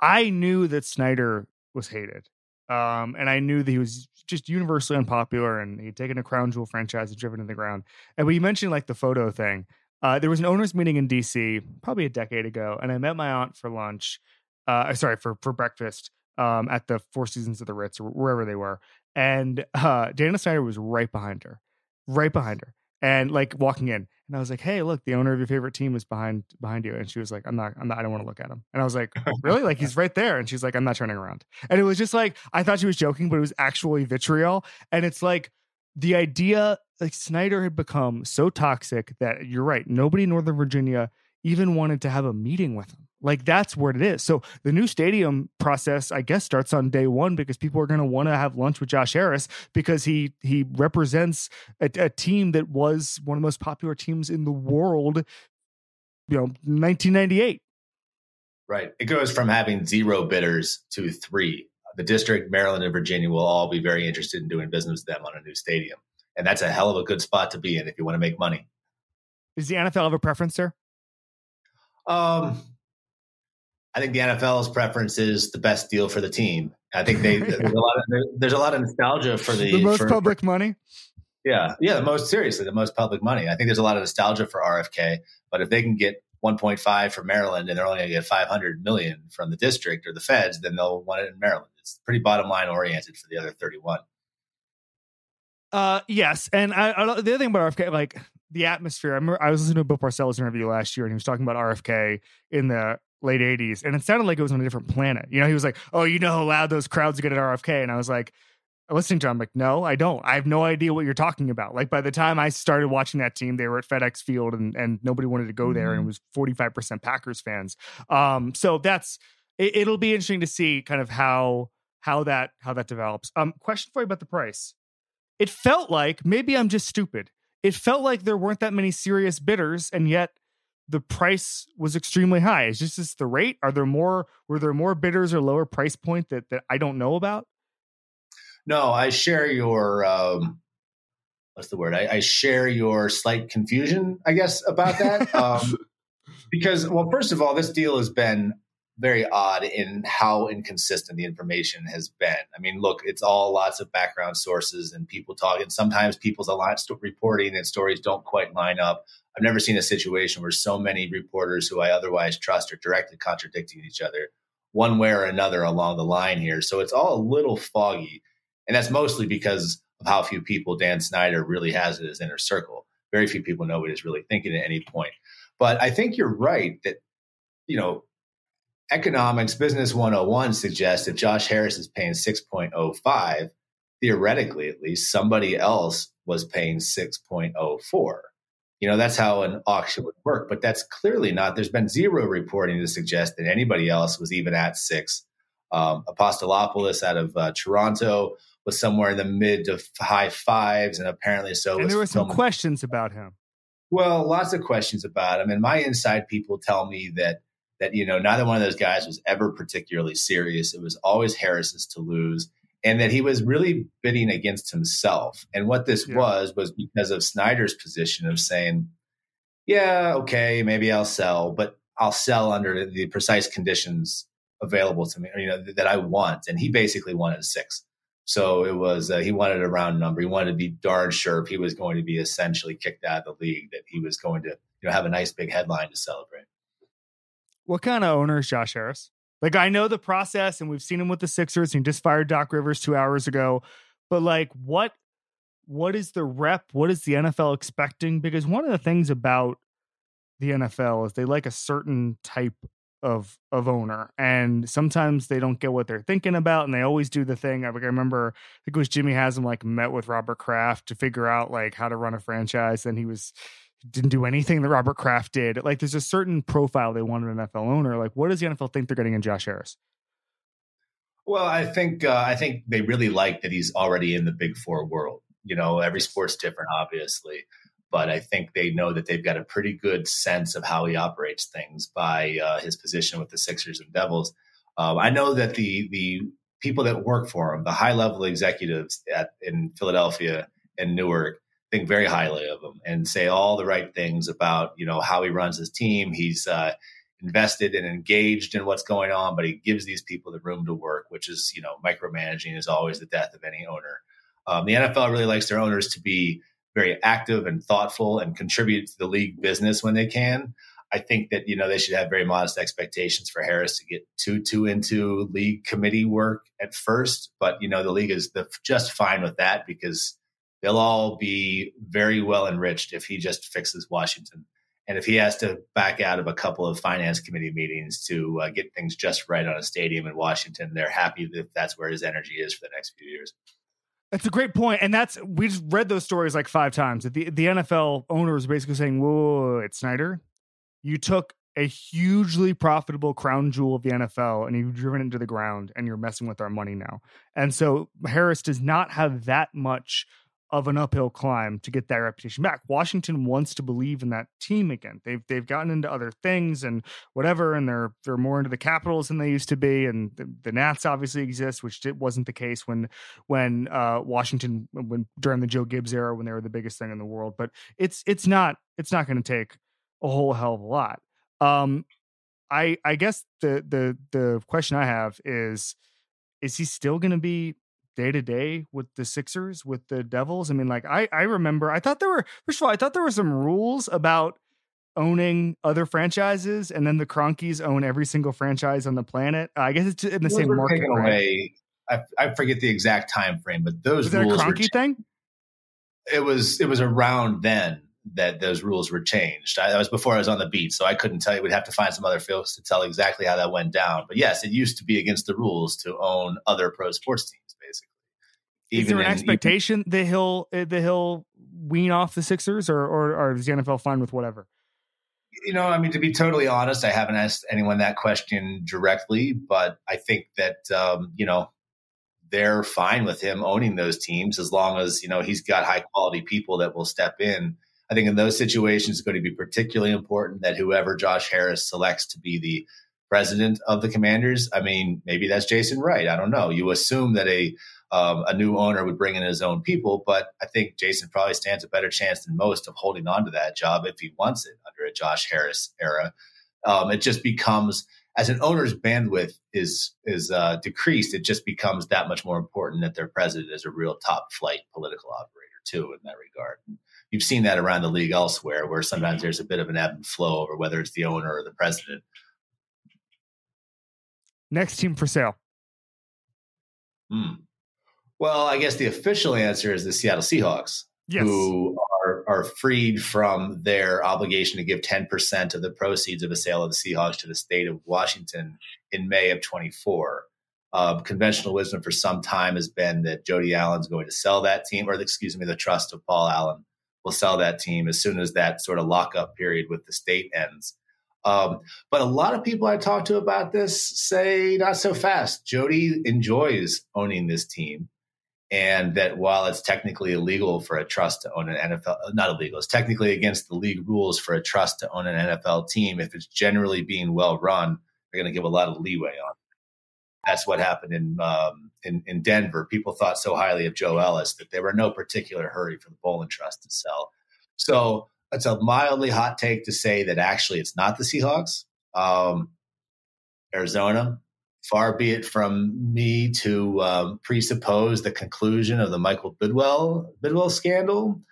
I knew that Snyder was hated. Um, and I knew that he was just universally unpopular and he'd taken a crown jewel franchise and driven to the ground. And we mentioned like the photo thing. Uh, there was an owners meeting in DC probably a decade ago, and I met my aunt for lunch. Uh, sorry, for for breakfast um, at the Four Seasons of the Ritz or wherever they were. And uh, Dana Snyder was right behind her, right behind her, and like walking in. And I was like, "Hey, look, the owner of your favorite team is behind behind you." And she was like, "I'm not, I'm not, I don't want to look at him." And I was like, oh, "Really? like he's right there?" And she's like, "I'm not turning around." And it was just like I thought she was joking, but it was actually vitriol. And it's like the idea, like Snyder had become so toxic that you're right. Nobody in Northern Virginia even wanted to have a meeting with him. Like that's what it is. So the new stadium process, I guess, starts on day one because people are going to want to have lunch with Josh Harris because he he represents a, a, team that was one of the most popular teams in the world. You know, 1998. Right. It goes from having zero bidders to three. The district, Maryland, and Virginia will all be very interested in doing business with them on a new stadium, and that's a hell of a good spot to be in if you want to make money. Does the NFL have a preference there? Um, I think the NFL's preference is the best deal for the team. I think they yeah. there's a lot of there's a lot of nostalgia for the, the most for, public money. Yeah, yeah, the most seriously, the most public money. I think there's a lot of nostalgia for RFK, but if they can get 1.5 from Maryland and they're only going to get 500 million from the district or the feds, then they'll want it in Maryland. It's pretty bottom line oriented for the other 31. Uh, yes, and I, I, the other thing about RFK, like the atmosphere. I remember I was listening to a Bill Parcells interview last year, and he was talking about RFK in the late 80s and it sounded like it was on a different planet. You know he was like oh you know how loud those crowds get at rfk and i was like listening to him. I'm like no i don't. I have no idea what you're talking about. Like by the time i started watching that team they were at fedex field and, and nobody wanted to go there and it mm-hmm. was 45% packers fans. Um so that's it, it'll be interesting to see kind of how how that how that develops. Um question for you about the price. It felt like maybe i'm just stupid. It felt like there weren't that many serious bidders and yet the price was extremely high. Is just this the rate? Are there more? Were there more bidders or lower price point that that I don't know about? No, I share your um, what's the word? I, I share your slight confusion, I guess, about that. um, because, well, first of all, this deal has been very odd in how inconsistent the information has been. I mean, look, it's all lots of background sources and people talking. Sometimes people's alliance reporting and stories don't quite line up. I've never seen a situation where so many reporters who I otherwise trust are directly contradicting each other one way or another along the line here. So it's all a little foggy. And that's mostly because of how few people Dan Snyder really has in his inner circle. Very few people know what he's really thinking at any point. But I think you're right that, you know, economics business 101 suggests if Josh Harris is paying 6.05, theoretically at least, somebody else was paying 6.04. You know, that's how an auction would work, but that's clearly not. There's been zero reporting to suggest that anybody else was even at six. Um, Apostolopoulos out of uh, Toronto was somewhere in the mid to high fives, and apparently so. And there were some questions about him. Well, lots of questions about him, and my inside people tell me that that you know neither one of those guys was ever particularly serious. It was always Harris's to lose, and that he was really bidding against himself. And what this yeah. was was because of Snyder's position of saying, "Yeah, okay, maybe I'll sell, but I'll sell under the precise conditions available to me, you know, that I want." And he basically wanted six. So it was uh, he wanted a round number. He wanted to be darn sure if he was going to be essentially kicked out of the league that he was going to you know have a nice big headline to celebrate. What kind of owner is Josh Harris? Like I know the process and we've seen him with the Sixers and he just fired Doc Rivers 2 hours ago. But like what what is the rep? What is the NFL expecting? Because one of the things about the NFL is they like a certain type of of owner and sometimes they don't get what they're thinking about and they always do the thing I, like, I remember I think it was Jimmy Haslam like met with Robert Kraft to figure out like how to run a franchise and he was didn't do anything that Robert Kraft did. Like there's a certain profile they want in an NFL owner. Like what does the NFL think they're getting in Josh Harris? Well, I think uh, I think they really like that he's already in the Big Four world. You know, every sport's different, obviously, but I think they know that they've got a pretty good sense of how he operates things by uh, his position with the Sixers and Devils. Um, I know that the the people that work for him, the high level executives at in Philadelphia and Newark, think very highly of him and say all the right things about you know how he runs his team. He's uh, invested and engaged in what's going on, but he gives these people the room to work, which is, you know, micromanaging is always the death of any owner. Um, the NFL really likes their owners to be very active and thoughtful and contribute to the league business when they can. I think that you know they should have very modest expectations for Harris to get too too into league committee work at first, but you know the league is the, just fine with that because they'll all be very well enriched if he just fixes Washington and if he has to back out of a couple of finance committee meetings to uh, get things just right on a stadium in Washington, they're happy if that's where his energy is for the next few years. That's a great point, and that's we just read those stories like five times. The the NFL owner was basically saying, "Whoa, whoa, whoa it's Snyder. You took a hugely profitable crown jewel of the NFL and you've driven it into the ground, and you're messing with our money now." And so Harris does not have that much of an uphill climb to get that reputation back. Washington wants to believe in that team again. They've they've gotten into other things and whatever, and they're they're more into the Capitals than they used to be. And the, the Nats obviously exist, which wasn't the case when when uh, Washington when during the Joe Gibbs era when they were the biggest thing in the world. But it's it's not it's not going to take a whole hell of a lot. Um, I I guess the the the question I have is is he still going to be day to day with the Sixers, with the Devils. I mean, like I I remember I thought there were first of all, I thought there were some rules about owning other franchises and then the Kroenkes own every single franchise on the planet. Uh, I guess it's in the same market. Taken right? away. I, I, forget the exact time frame, but those was rules that a Kroenke thing? It was it was around then that those rules were changed. I, that was before I was on the beat, so I couldn't tell you. We'd have to find some other folks to tell exactly how that went down. But yes, it used to be against the rules to own other pro sports teams. Even is there an in, expectation even, that he'll uh, that he'll wean off the Sixers, or, or or is the NFL fine with whatever? You know, I mean, to be totally honest, I haven't asked anyone that question directly, but I think that um, you know they're fine with him owning those teams as long as you know he's got high quality people that will step in. I think in those situations, it's going to be particularly important that whoever Josh Harris selects to be the president of the Commanders, I mean, maybe that's Jason Wright. I don't know. You assume that a um, a new owner would bring in his own people. But I think Jason probably stands a better chance than most of holding on to that job if he wants it under a Josh Harris era. Um, it just becomes as an owner's bandwidth is is uh, decreased, it just becomes that much more important that their president is a real top flight political operator too in that regard. You've seen that around the league elsewhere, where sometimes there's a bit of an ebb and flow over whether it's the owner or the president. Next team for sale. Hmm. Well, I guess the official answer is the Seattle Seahawks, yes. who are, are freed from their obligation to give 10% of the proceeds of a sale of the Seahawks to the state of Washington in May of 24. Uh, conventional wisdom for some time has been that Jody Allen's going to sell that team, or excuse me, the trust of Paul Allen will sell that team as soon as that sort of lockup period with the state ends. Um, but a lot of people I talk to about this say not so fast. Jody enjoys owning this team and that while it's technically illegal for a trust to own an NFL, not illegal, it's technically against the league rules for a trust to own an NFL team. If it's generally being well run, they're going to give a lot of leeway on. That's what happened in, um, in in Denver. People thought so highly of Joe Ellis that there were no particular hurry for the Bowlen Trust to sell. So it's a mildly hot take to say that actually it's not the Seahawks. Um, Arizona, far be it from me to um, presuppose the conclusion of the Michael Bidwell Bidwill scandal,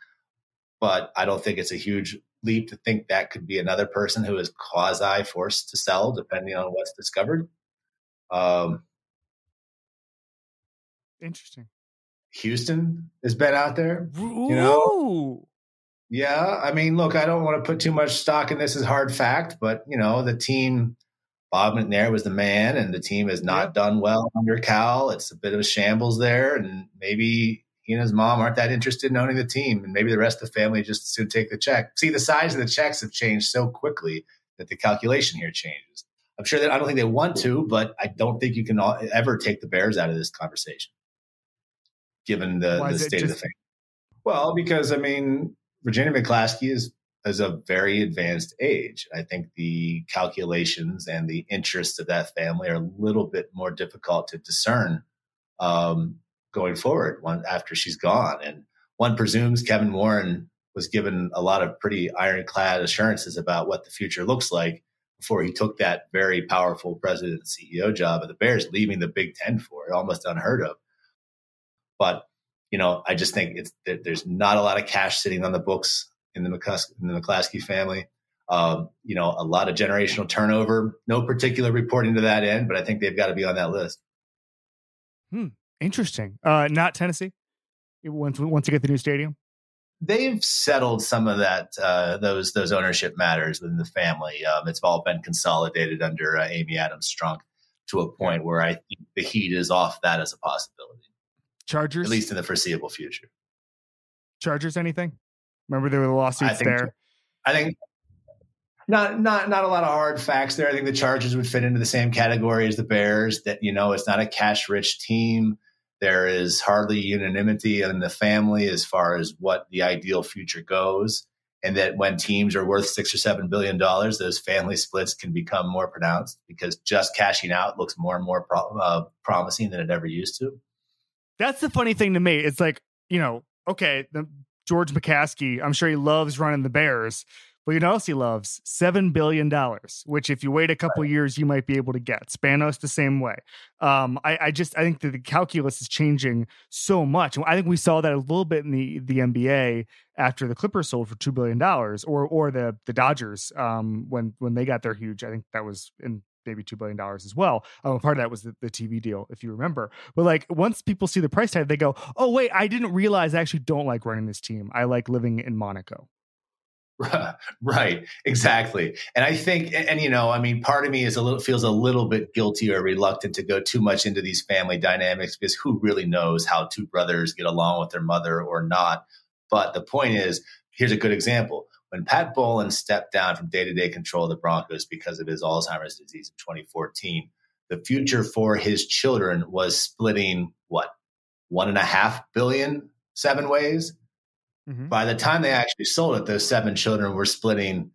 but I don't think it's a huge leap to think that could be another person who is quasi forced to sell, depending on what's discovered. Um, Interesting. Houston has been out there, Ooh. you know. Yeah, I mean, look, I don't want to put too much stock in this as hard fact, but you know, the team Bob McNair was the man, and the team has not yeah. done well under Cal. It's a bit of a shambles there, and maybe he and his mom aren't that interested in owning the team, and maybe the rest of the family just soon take the check. See, the size of the checks have changed so quickly that the calculation here changes. I'm sure that I don't think they want to, but I don't think you can ever take the Bears out of this conversation, given the, the state just... of the thing. Well, because I mean, Virginia McCaskey is is a very advanced age. I think the calculations and the interests of that family are a little bit more difficult to discern um, going forward one, after she's gone. And one presumes Kevin Warren was given a lot of pretty ironclad assurances about what the future looks like before he took that very powerful president CEO job of the Bears, leaving the Big Ten for it, almost unheard of. But you know, I just think it's there's not a lot of cash sitting on the books in the McCus- in the McCaskey family. Um, you know, a lot of generational turnover. No particular reporting to that end, but I think they've got to be on that list. Hmm. Interesting. Uh, not Tennessee. Once once you get the new stadium, they've settled some of that uh, those those ownership matters within the family. Um, it's all been consolidated under uh, Amy Adams Strunk to a point where I think the heat is off that as a possibility. Chargers, at least in the foreseeable future. Chargers, anything? Remember there were the lawsuits I think, there. I think not not not a lot of hard facts there. I think the Chargers would fit into the same category as the Bears. That you know, it's not a cash rich team. There is hardly unanimity in the family as far as what the ideal future goes. And that when teams are worth six or seven billion dollars, those family splits can become more pronounced because just cashing out looks more and more pro- uh, promising than it ever used to. That's the funny thing to me. It's like, you know, okay, the George McCaskey, I'm sure he loves running the Bears, but you know else he loves? $7 billion, which if you wait a couple years, you might be able to get. Spanos the same way. Um, I, I, just I think that the calculus is changing so much. I think we saw that a little bit in the, the NBA after the Clippers sold for $2 billion or or the the Dodgers um, when when they got their huge, I think that was in maybe two billion dollars as well. Um, part of that was the, the, TV deal, if you remember. But like once people see the price tag, they go, "Oh wait, I didn't realize I actually don't like running this team. I like living in Monaco." Right, exactly. And I think, and, and, you know, I mean, part of me is a little feels a little bit guilty or reluctant to go too much into these family dynamics because who really knows how two brothers get along with their mother or not. But the point is, here's a good example. When Pat Bowlen stepped down from day to day control of the Broncos because of his Alzheimer's disease in 2014, the future for his children was splitting what one and a half billion seven ways. Mm-hmm. By the time they actually sold it, those seven children were splitting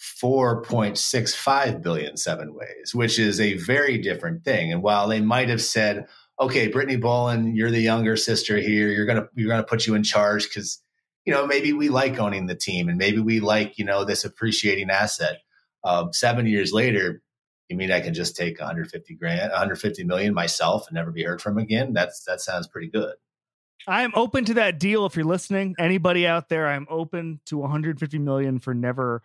4.65 billion seven ways, which is a very different thing. And while they might have said, okay, Brittany Bowlen, you're the younger sister here, you're gonna you're gonna put you in charge because you know, maybe we like owning the team and maybe we like, you know, this appreciating asset. Um, seven years later, you mean I can just take 150 grand, 150 million myself and never be heard from again? That's that sounds pretty good. I'm open to that deal if you're listening. Anybody out there, I'm open to 150 million for never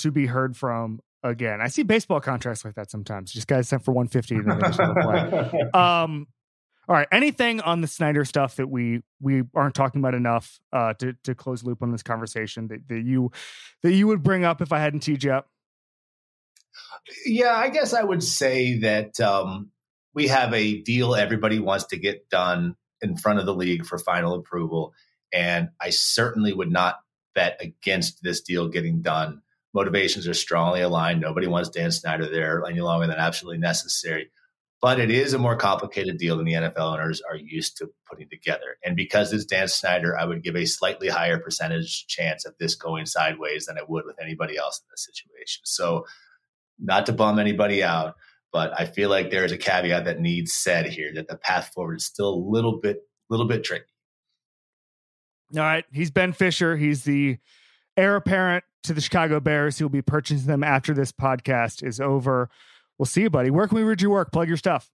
to be heard from again. I see baseball contracts like that sometimes. Just guys sent for 150 and then they just play. Um, all right. Anything on the Snyder stuff that we we aren't talking about enough uh, to to close loop on this conversation that, that you that you would bring up if I hadn't teed you up? Yeah, I guess I would say that um, we have a deal everybody wants to get done in front of the league for final approval, and I certainly would not bet against this deal getting done. Motivations are strongly aligned. Nobody wants Dan Snyder there any longer than absolutely necessary but it is a more complicated deal than the NFL owners are used to putting together. And because it's Dan Snyder, I would give a slightly higher percentage chance of this going sideways than I would with anybody else in this situation. So, not to bum anybody out, but I feel like there is a caveat that needs said here that the path forward is still a little bit, little bit tricky. All right, he's Ben Fischer. He's the heir apparent to the Chicago Bears. He'll be purchasing them after this podcast is over. We'll see you, buddy. Where can we read your work? Plug your stuff.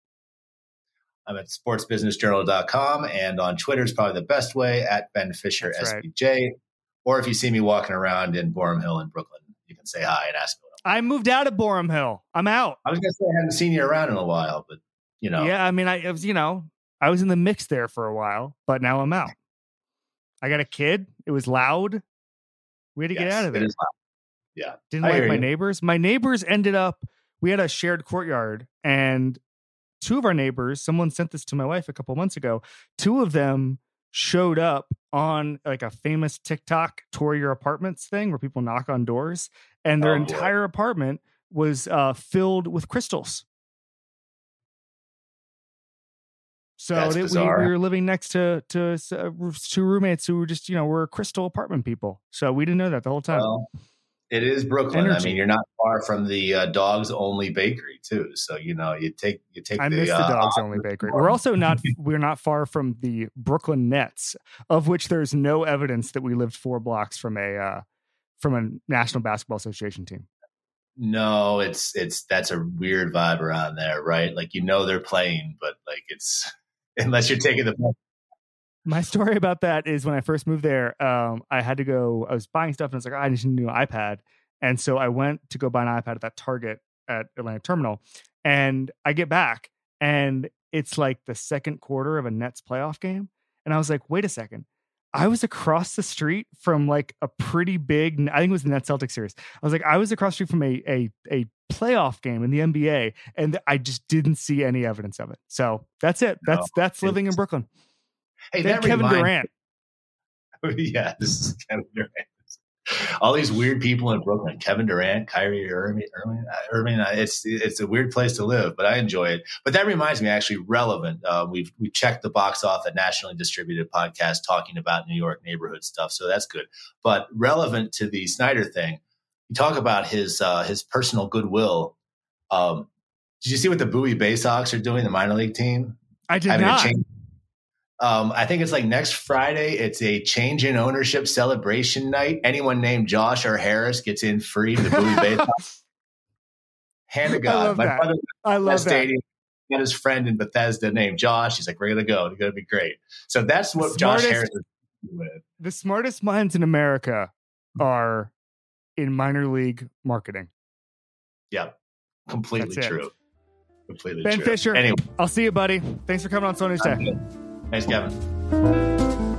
I'm at sportsbusinessjournal.com and on Twitter is probably the best way at Ben Fischer That's SBJ. Right. Or if you see me walking around in Boerum Hill in Brooklyn, you can say hi and ask me. I moved out of Boerum Hill. I'm out. I was gonna say I hadn't seen you around in a while, but you know. Yeah, I mean, I was, you know, I was in the mix there for a while, but now I'm out. I got a kid. It was loud. We had to yes, get out of there. Yeah. Didn't I like my you. neighbors. My neighbors ended up we had a shared courtyard and two of our neighbors someone sent this to my wife a couple months ago two of them showed up on like a famous tiktok tour your apartments thing where people knock on doors and their oh, entire boy. apartment was uh, filled with crystals. So they, we, we were living next to to uh, two roommates who were just you know were crystal apartment people. So we didn't know that the whole time. Well, it is Brooklyn. Energy. I mean, you're not far from the uh, dogs only bakery too. So you know, you take you take. I the, miss the uh, dogs only bakery. We're also not we're not far from the Brooklyn Nets, of which there's no evidence that we lived four blocks from a uh, from a National Basketball Association team. No, it's it's that's a weird vibe around there, right? Like you know they're playing, but like it's unless you're taking the My story about that is when I first moved there, um, I had to go. I was buying stuff, and I was like, oh, I need a new iPad, and so I went to go buy an iPad at that Target at Atlantic Terminal, and I get back, and it's like the second quarter of a Nets playoff game, and I was like, wait a second. I was across the street from like a pretty big, I think it was the Nets Celtics series. I was like, I was across the street from a, a, a playoff game in the NBA and I just didn't see any evidence of it. So that's it. That's, No, that's living in Brooklyn. Hey, Then that Kevin reminds- Durant. yeah, this is Kevin Durant. All these weird people in Brooklyn: Kevin Durant, Kyrie Irving. Irving, uh, Irving uh, it's it's a weird place to live, but I enjoy it. But that reminds me, actually, relevant. Uh, we've we checked the box off a nationally distributed podcast talking about New York neighborhood stuff, so that's good. But relevant to the Snyder thing, you talk about his uh, his personal goodwill. Um, did you see what the Bowie Baysox are doing? The minor league team I did having not. a change. Um, I think it's like next Friday. It's a change in ownership celebration night. Anyone named Josh or Harris gets in free. The Bowie Bay. Hand of God, my that. brother I love that. stadium got his friend in Bethesda named Josh. He's like, "We're gonna go. It's gonna be great." So that's what Josh Harris is with. The smartest minds in America are in minor league marketing. Yep, completely That's it. true. Completely Ben true. Fischer. Anyway, I'll see you, buddy. Thanks for coming on Sony's Day. Thanks, Kevin.